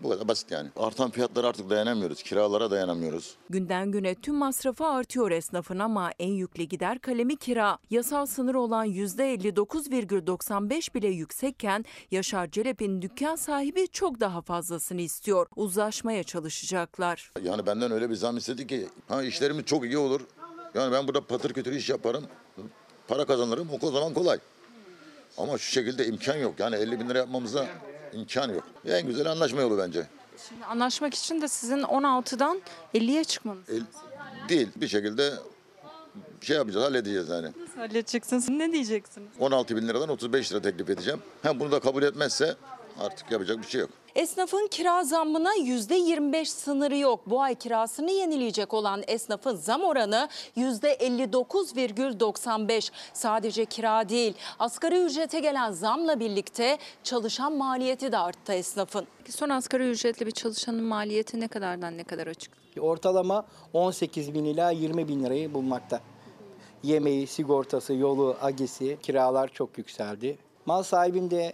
Bu kadar basit yani. Artan fiyatlara artık dayanamıyoruz. Kiralara dayanamıyoruz. Günden güne tüm masrafı artıyor esnafın ama en yüklü gider kalemi kira. Yasal sınır olan %59,95 bile yüksekken Yaşar Celep'in dükkan sahibi çok daha fazlasını istiyor. Uzlaşmaya çalışacaklar. Yani benden öyle bir zam istedi ki ha işlerimiz çok iyi olur. Yani ben burada patır kütür iş yaparım. Para kazanırım o zaman kolay. Ama şu şekilde imkan yok. Yani 50 bin lira yapmamıza imkan yok. En güzel anlaşma yolu bence. Şimdi anlaşmak için de sizin 16'dan 50'ye çıkmanız. El, değil bir şekilde şey yapacağız halledeceğiz yani. Nasıl halledeceksiniz? Ne diyeceksiniz? 16 bin liradan 35 lira teklif edeceğim. Ha bunu da kabul etmezse artık yapacak bir şey yok. Esnafın kira zammına %25 sınırı yok. Bu ay kirasını yenileyecek olan esnafın zam oranı %59,95. Sadece kira değil, asgari ücrete gelen zamla birlikte çalışan maliyeti de arttı esnafın. Son asgari ücretli bir çalışanın maliyeti ne kadardan ne kadar açık? Ortalama 18 bin ila 20 bin lirayı bulmakta. Yemeği, sigortası, yolu, agisi, kiralar çok yükseldi. Mal sahibim de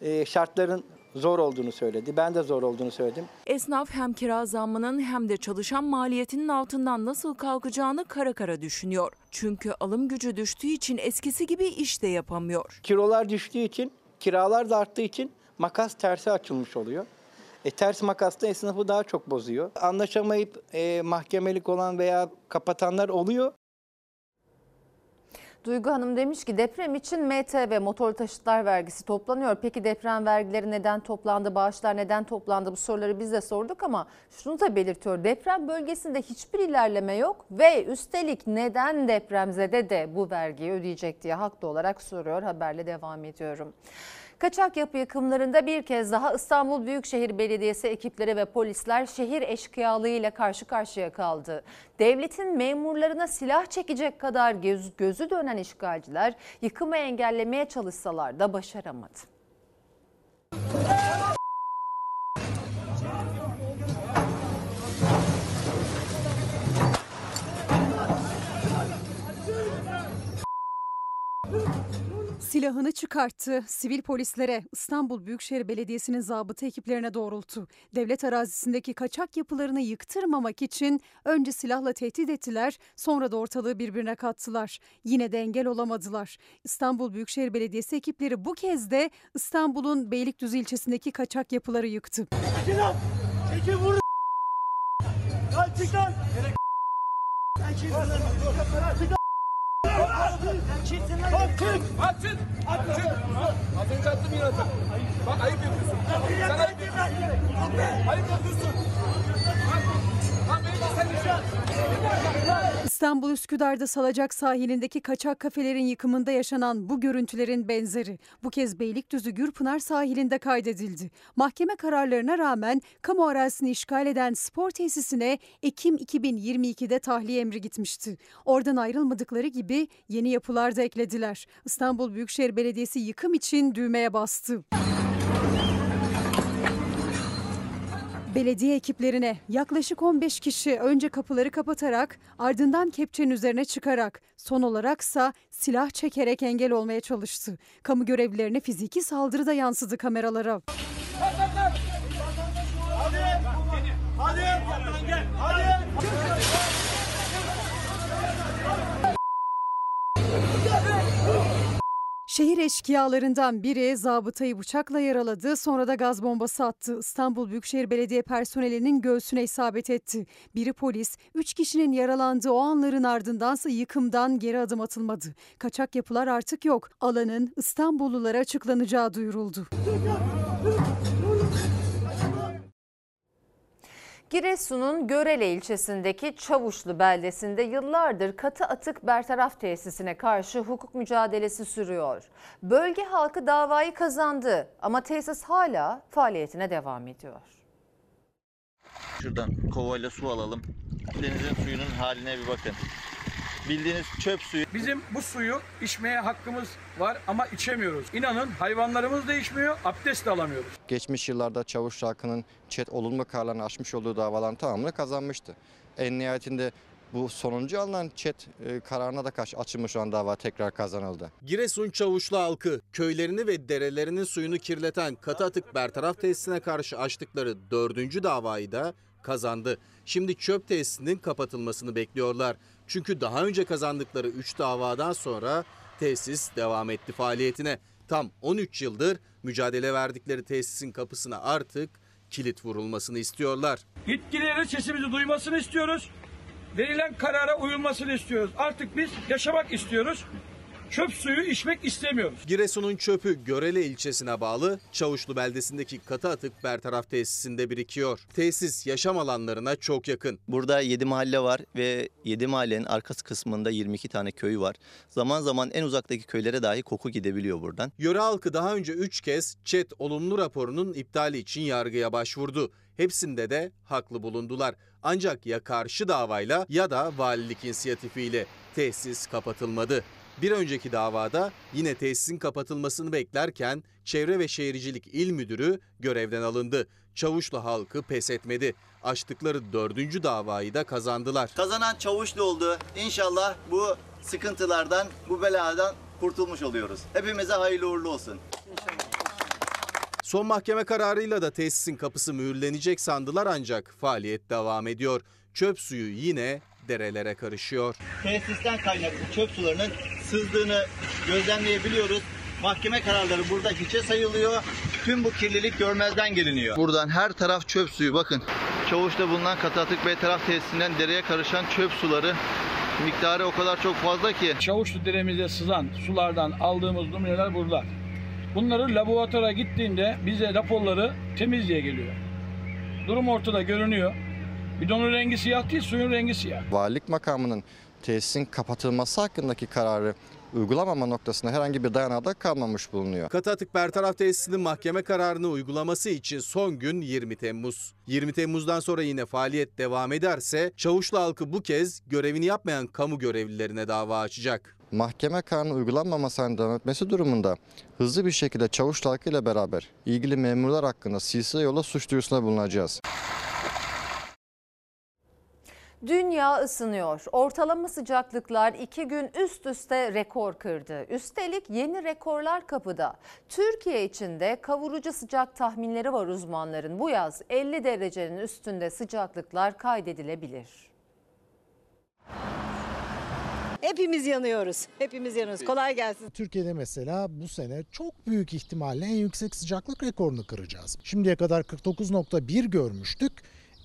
e, şartların zor olduğunu söyledi. Ben de zor olduğunu söyledim. Esnaf hem kira zammının hem de çalışan maliyetinin altından nasıl kalkacağını kara kara düşünüyor. Çünkü alım gücü düştüğü için eskisi gibi iş de yapamıyor. Kilolar düştüğü için, kiralar da arttığı için makas tersi açılmış oluyor. E, ters makas da esnafı daha çok bozuyor. Anlaşamayıp e, mahkemelik olan veya kapatanlar oluyor. Duygu Hanım demiş ki deprem için MT ve motor taşıtlar vergisi toplanıyor. Peki deprem vergileri neden toplandı, bağışlar neden toplandı bu soruları biz de sorduk ama şunu da belirtiyor. Deprem bölgesinde hiçbir ilerleme yok ve üstelik neden depremzede de bu vergiyi ödeyecek diye haklı olarak soruyor. Haberle devam ediyorum. Kaçak yapı yıkımlarında bir kez daha İstanbul Büyükşehir Belediyesi ekipleri ve polisler şehir eşkıyalığıyla karşı karşıya kaldı. Devletin memurlarına silah çekecek kadar göz, gözü dönen işgalciler yıkımı engellemeye çalışsalar da başaramadı. Silahını çıkarttı, sivil polislere, İstanbul Büyükşehir Belediyesi'nin zabıta ekiplerine doğrulttu. Devlet arazisindeki kaçak yapılarını yıktırmamak için önce silahla tehdit ettiler, sonra da ortalığı birbirine kattılar. Yine de engel olamadılar. İstanbul Büyükşehir Belediyesi ekipleri bu kez de İstanbul'un Beylikdüzü ilçesindeki kaçak yapıları yıktı. Çekil vur. Lan çık lan. Çekil. Çık. Çık. Açın. Açın. Açın. Az önce attım yine atar. Bak ayıp yapıyorsun. Sen ayıp yapıyorsun. Ayıp yapıyorsun. İstanbul Üsküdar'da Salacak sahilindeki kaçak kafelerin yıkımında yaşanan bu görüntülerin benzeri. Bu kez Beylikdüzü Gürpınar sahilinde kaydedildi. Mahkeme kararlarına rağmen kamu arazisini işgal eden spor tesisine Ekim 2022'de tahliye emri gitmişti. Oradan ayrılmadıkları gibi yeni yapılar da eklediler. İstanbul Büyükşehir Belediyesi yıkım için düğmeye bastı. Belediye ekiplerine yaklaşık 15 kişi önce kapıları kapatarak ardından kepçenin üzerine çıkarak son olaraksa silah çekerek engel olmaya çalıştı. Kamu görevlilerine fiziki saldırı da yansıdı kameralara. Hadi. Hadi. Gel. Hadi. Şehir eşkıyalarından biri zabıtayı bıçakla yaraladı, sonra da gaz bombası attı. İstanbul Büyükşehir Belediye personelinin göğsüne isabet etti. Biri polis, üç kişinin yaralandığı o anların ardındansa yıkımdan geri adım atılmadı. Kaçak yapılar artık yok. Alanın İstanbullulara açıklanacağı duyuruldu. Giresun'un Görele ilçesindeki Çavuşlu beldesinde yıllardır katı atık bertaraf tesisine karşı hukuk mücadelesi sürüyor. Bölge halkı davayı kazandı ama tesis hala faaliyetine devam ediyor. Şuradan kovayla su alalım. Denizin suyunun haline bir bakın. Bildiğiniz çöp suyu. Bizim bu suyu içmeye hakkımız var ama içemiyoruz. İnanın hayvanlarımız da içmiyor, abdest de alamıyoruz. Geçmiş yıllarda Çavuş halkının çet olumlu kararlarını aşmış olduğu davaların tamamını kazanmıştı. En nihayetinde bu sonuncu alınan çet e, kararına da karşı açılmış olan dava tekrar kazanıldı. Giresun Çavuşlu halkı köylerini ve derelerinin suyunu kirleten katı atık bertaraf tesisine karşı açtıkları dördüncü davayı da kazandı. Şimdi çöp tesisinin kapatılmasını bekliyorlar. Çünkü daha önce kazandıkları 3 davadan sonra tesis devam etti faaliyetine. Tam 13 yıldır mücadele verdikleri tesisin kapısına artık kilit vurulmasını istiyorlar. Yetkililerin sesimizi duymasını istiyoruz. Verilen karara uyulmasını istiyoruz. Artık biz yaşamak istiyoruz. Çöp suyu içmek istemiyoruz. Giresun'un çöpü Görele ilçesine bağlı Çavuşlu beldesindeki katı atık bertaraf tesisinde birikiyor. Tesis yaşam alanlarına çok yakın. Burada 7 mahalle var ve 7 mahallenin arkası kısmında 22 tane köy var. Zaman zaman en uzaktaki köylere dahi koku gidebiliyor buradan. Yöre halkı daha önce 3 kez ÇED olumlu raporunun iptali için yargıya başvurdu. Hepsinde de haklı bulundular. Ancak ya karşı davayla ya da valilik inisiyatifiyle tesis kapatılmadı. Bir önceki davada yine tesisin kapatılmasını beklerken Çevre ve Şehircilik İl Müdürü görevden alındı. Çavuşlu halkı pes etmedi. Açtıkları dördüncü davayı da kazandılar. Kazanan Çavuşlu oldu. İnşallah bu sıkıntılardan, bu beladan kurtulmuş oluyoruz. Hepimize hayırlı uğurlu olsun. Son mahkeme kararıyla da tesisin kapısı mühürlenecek sandılar ancak faaliyet devam ediyor. Çöp suyu yine derelere karışıyor. Tesisten kaynaklı çöp sularının sızdığını gözlemleyebiliyoruz. Mahkeme kararları burada hiçe sayılıyor. Tüm bu kirlilik görmezden geliniyor. Buradan her taraf çöp suyu bakın. Çavuşta bulunan katı atık bertaraf tesisinden dereye karışan çöp suları miktarı o kadar çok fazla ki. Çavuşlu deremize sızan sulardan aldığımız numuneler burada. Bunları laboratuvara gittiğinde bize raporları temiz diye geliyor. Durum ortada görünüyor. Bidonun rengi siyah değil, suyun rengi siyah. Valilik makamının tesisin kapatılması hakkındaki kararı uygulamama noktasında herhangi bir dayanağı da kalmamış bulunuyor. Katı atık bertaraf tesisinin mahkeme kararını uygulaması için son gün 20 Temmuz. 20 Temmuz'dan sonra yine faaliyet devam ederse Çavuşlu halkı bu kez görevini yapmayan kamu görevlilerine dava açacak. Mahkeme kararının uygulanmamasının devam etmesi durumunda hızlı bir şekilde çavuş halkı ile beraber ilgili memurlar hakkında silsile yola suç duyurusunda bulunacağız. Dünya ısınıyor. Ortalama sıcaklıklar iki gün üst üste rekor kırdı. Üstelik yeni rekorlar kapıda. Türkiye için de kavurucu sıcak tahminleri var uzmanların. Bu yaz 50 derecenin üstünde sıcaklıklar kaydedilebilir. Hepimiz yanıyoruz. Hepimiz yanıyoruz. Kolay gelsin. Türkiye'de mesela bu sene çok büyük ihtimalle en yüksek sıcaklık rekorunu kıracağız. Şimdiye kadar 49.1 görmüştük.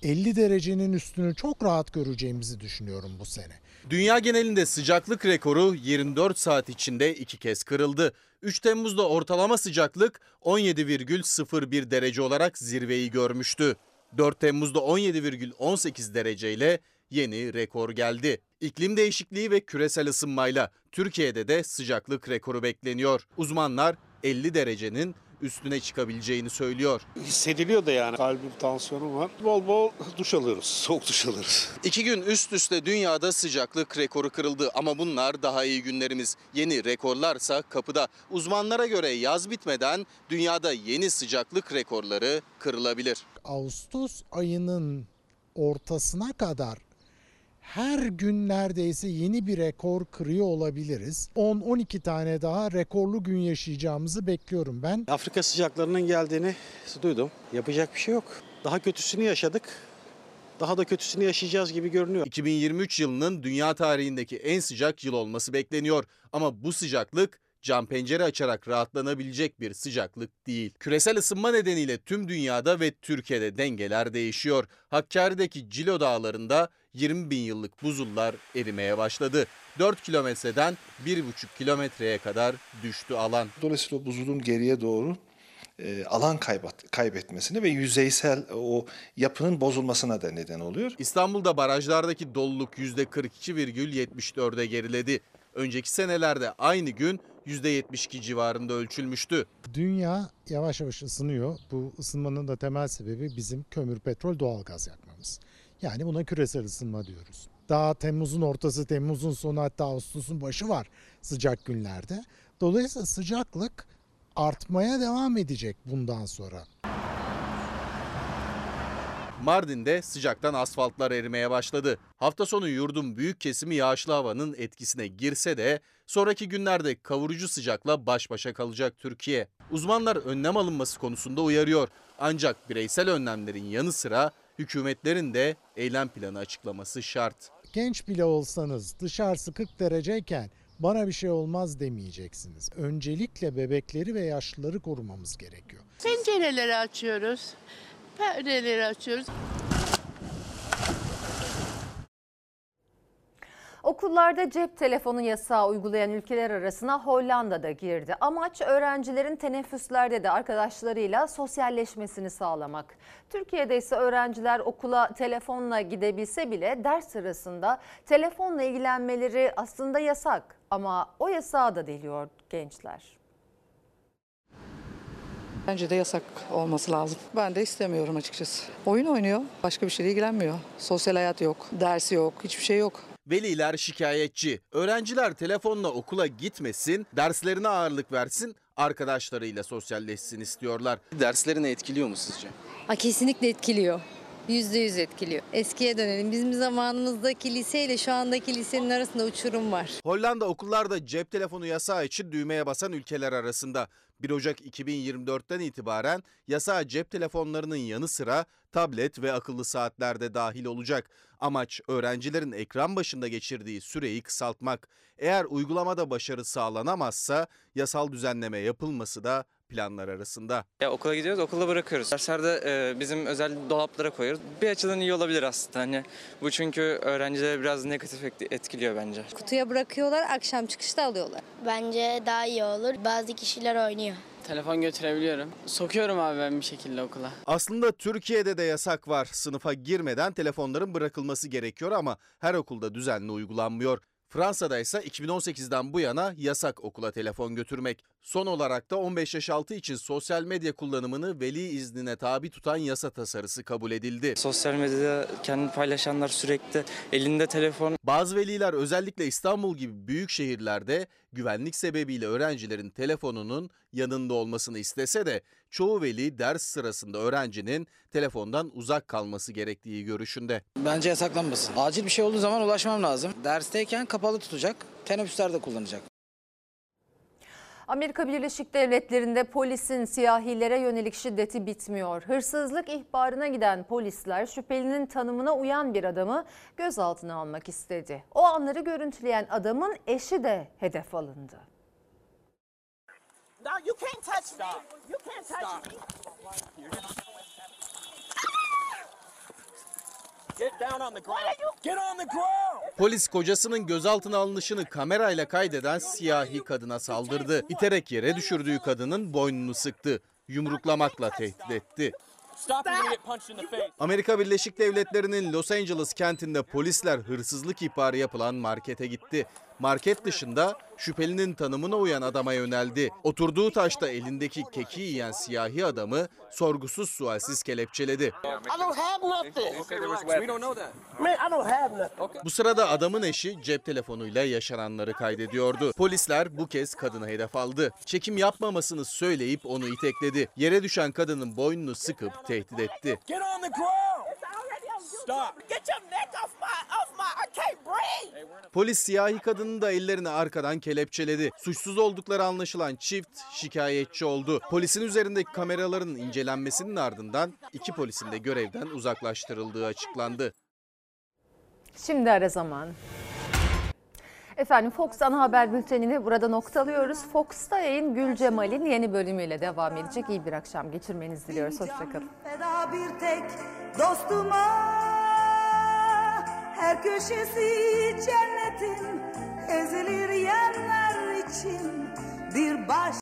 50 derecenin üstünü çok rahat göreceğimizi düşünüyorum bu sene. Dünya genelinde sıcaklık rekoru 24 saat içinde iki kez kırıldı. 3 Temmuz'da ortalama sıcaklık 17,01 derece olarak zirveyi görmüştü. 4 Temmuz'da 17,18 dereceyle yeni rekor geldi. İklim değişikliği ve küresel ısınmayla Türkiye'de de sıcaklık rekoru bekleniyor. Uzmanlar 50 derecenin üstüne çıkabileceğini söylüyor. Hissediliyor da yani. Kalbim, tansiyonum var. Bol bol duş alıyoruz. Soğuk duş alıyoruz. İki gün üst üste dünyada sıcaklık rekoru kırıldı ama bunlar daha iyi günlerimiz. Yeni rekorlarsa kapıda. Uzmanlara göre yaz bitmeden dünyada yeni sıcaklık rekorları kırılabilir. Ağustos ayının ortasına kadar her gün neredeyse yeni bir rekor kırıyor olabiliriz. 10-12 tane daha rekorlu gün yaşayacağımızı bekliyorum ben. Afrika sıcaklarının geldiğini duydum. Yapacak bir şey yok. Daha kötüsünü yaşadık. Daha da kötüsünü yaşayacağız gibi görünüyor. 2023 yılının dünya tarihindeki en sıcak yıl olması bekleniyor. Ama bu sıcaklık cam pencere açarak rahatlanabilecek bir sıcaklık değil. Küresel ısınma nedeniyle tüm dünyada ve Türkiye'de dengeler değişiyor. Hakkari'deki Cilo Dağları'nda 20 bin yıllık buzullar erimeye başladı. 4 kilometreden 1,5 kilometreye kadar düştü alan. Dolayısıyla buzulun geriye doğru e, alan kaybat, kaybetmesine ve yüzeysel o yapının bozulmasına da neden oluyor. İstanbul'da barajlardaki doluluk %42,74'e geriledi. Önceki senelerde aynı gün %72 civarında ölçülmüştü. Dünya yavaş yavaş ısınıyor. Bu ısınmanın da temel sebebi bizim kömür, petrol, doğalgaz yakmamız. Yani buna küresel ısınma diyoruz. Daha Temmuz'un ortası, Temmuz'un sonu hatta Ağustos'un başı var sıcak günlerde. Dolayısıyla sıcaklık artmaya devam edecek bundan sonra. Mardin'de sıcaktan asfaltlar erimeye başladı. Hafta sonu yurdun büyük kesimi yağışlı havanın etkisine girse de sonraki günlerde kavurucu sıcakla baş başa kalacak Türkiye. Uzmanlar önlem alınması konusunda uyarıyor. Ancak bireysel önlemlerin yanı sıra hükümetlerin de eylem planı açıklaması şart. Genç bile olsanız dışarısı 40 dereceyken bana bir şey olmaz demeyeceksiniz. Öncelikle bebekleri ve yaşlıları korumamız gerekiyor. Pencereleri açıyoruz, perdeleri açıyoruz. Okullarda cep telefonu yasağı uygulayan ülkeler arasına Hollanda da girdi. Amaç öğrencilerin teneffüslerde de arkadaşlarıyla sosyalleşmesini sağlamak. Türkiye'de ise öğrenciler okula telefonla gidebilse bile ders sırasında telefonla ilgilenmeleri aslında yasak. Ama o yasağı da deliyor gençler. Bence de yasak olması lazım. Ben de istemiyorum açıkçası. Oyun oynuyor, başka bir şeyle ilgilenmiyor. Sosyal hayat yok, dersi yok, hiçbir şey yok. Veliler şikayetçi. Öğrenciler telefonla okula gitmesin, derslerine ağırlık versin, arkadaşlarıyla sosyalleşsin istiyorlar. Derslerini etkiliyor mu sizce? Ha, kesinlikle etkiliyor. Yüzde yüz etkiliyor. Eskiye dönelim. Bizim zamanımızdaki liseyle şu andaki lisenin arasında uçurum var. Hollanda okullarda cep telefonu yasağı için düğmeye basan ülkeler arasında. 1 Ocak 2024'ten itibaren yasağa cep telefonlarının yanı sıra tablet ve akıllı saatler de dahil olacak. Amaç öğrencilerin ekran başında geçirdiği süreyi kısaltmak. Eğer uygulamada başarı sağlanamazsa yasal düzenleme yapılması da planlar arasında. Ya okula gidiyoruz, okulda bırakıyoruz. Derslerde e, bizim özel dolaplara koyuyoruz. Bir açıdan iyi olabilir aslında. Hani bu çünkü öğrencilere biraz negatif et- etkiliyor bence. Kutuya bırakıyorlar, akşam çıkışta alıyorlar. Bence daha iyi olur. Bazı kişiler oynuyor. Telefon götürebiliyorum. Sokuyorum abi ben bir şekilde okula. Aslında Türkiye'de de yasak var. Sınıfa girmeden telefonların bırakılması gerekiyor ama her okulda düzenli uygulanmıyor. Fransa'da ise 2018'den bu yana yasak okula telefon götürmek. Son olarak da 15 yaş altı için sosyal medya kullanımını veli iznine tabi tutan yasa tasarısı kabul edildi. Sosyal medyada kendini paylaşanlar sürekli elinde telefon. Bazı veliler özellikle İstanbul gibi büyük şehirlerde güvenlik sebebiyle öğrencilerin telefonunun yanında olmasını istese de çoğu veli ders sırasında öğrencinin telefondan uzak kalması gerektiği görüşünde. Bence yasaklanmasın. Acil bir şey olduğu zaman ulaşmam lazım. Dersteyken kapalı tutacak. Teneffüslerde kullanacak. Amerika Birleşik Devletleri'nde polisin siyahilere yönelik şiddeti bitmiyor. Hırsızlık ihbarına giden polisler şüphelinin tanımına uyan bir adamı gözaltına almak istedi. O anları görüntüleyen adamın eşi de hedef alındı. No, you can't touch me. You can't touch me. Get down on the ground. Get on the ground. Polis kocasının gözaltına alınışını kamerayla kaydeden siyahi kadına saldırdı. İterek yere düşürdüğü kadının boynunu sıktı. Yumruklamakla tehdit etti. Stop and you get punched in the face. Amerika Birleşik Devletleri'nin Los Angeles kentinde polisler hırsızlık ihbarı yapılan markete gitti. Market dışında şüphelinin tanımına uyan adama yöneldi. Oturduğu taşta elindeki keki yiyen siyahi adamı sorgusuz sualsiz kelepçeledi. Bu sırada adamın eşi cep telefonuyla yaşananları kaydediyordu. Polisler bu kez kadını hedef aldı. Çekim yapmamasını söyleyip onu itekledi. Yere düşen kadının boynunu sıkıp tehdit etti. Get on the ground. Polis siyahi kadının da ellerini arkadan kelepçeledi. Suçsuz oldukları anlaşılan çift şikayetçi oldu. Polisin üzerindeki kameraların incelenmesinin ardından iki polisin de görevden uzaklaştırıldığı açıklandı. Şimdi ara zaman. Efendim Fox ana haber bültenini burada noktalıyoruz. Fox'ta yayın Gül Cemal'in yeni bölümüyle devam edecek. İyi bir akşam geçirmenizi diliyoruz. Hoşçakalın. Feda bir tek dostuma Her köşesi cennetin Ezilir yerler için Bir baş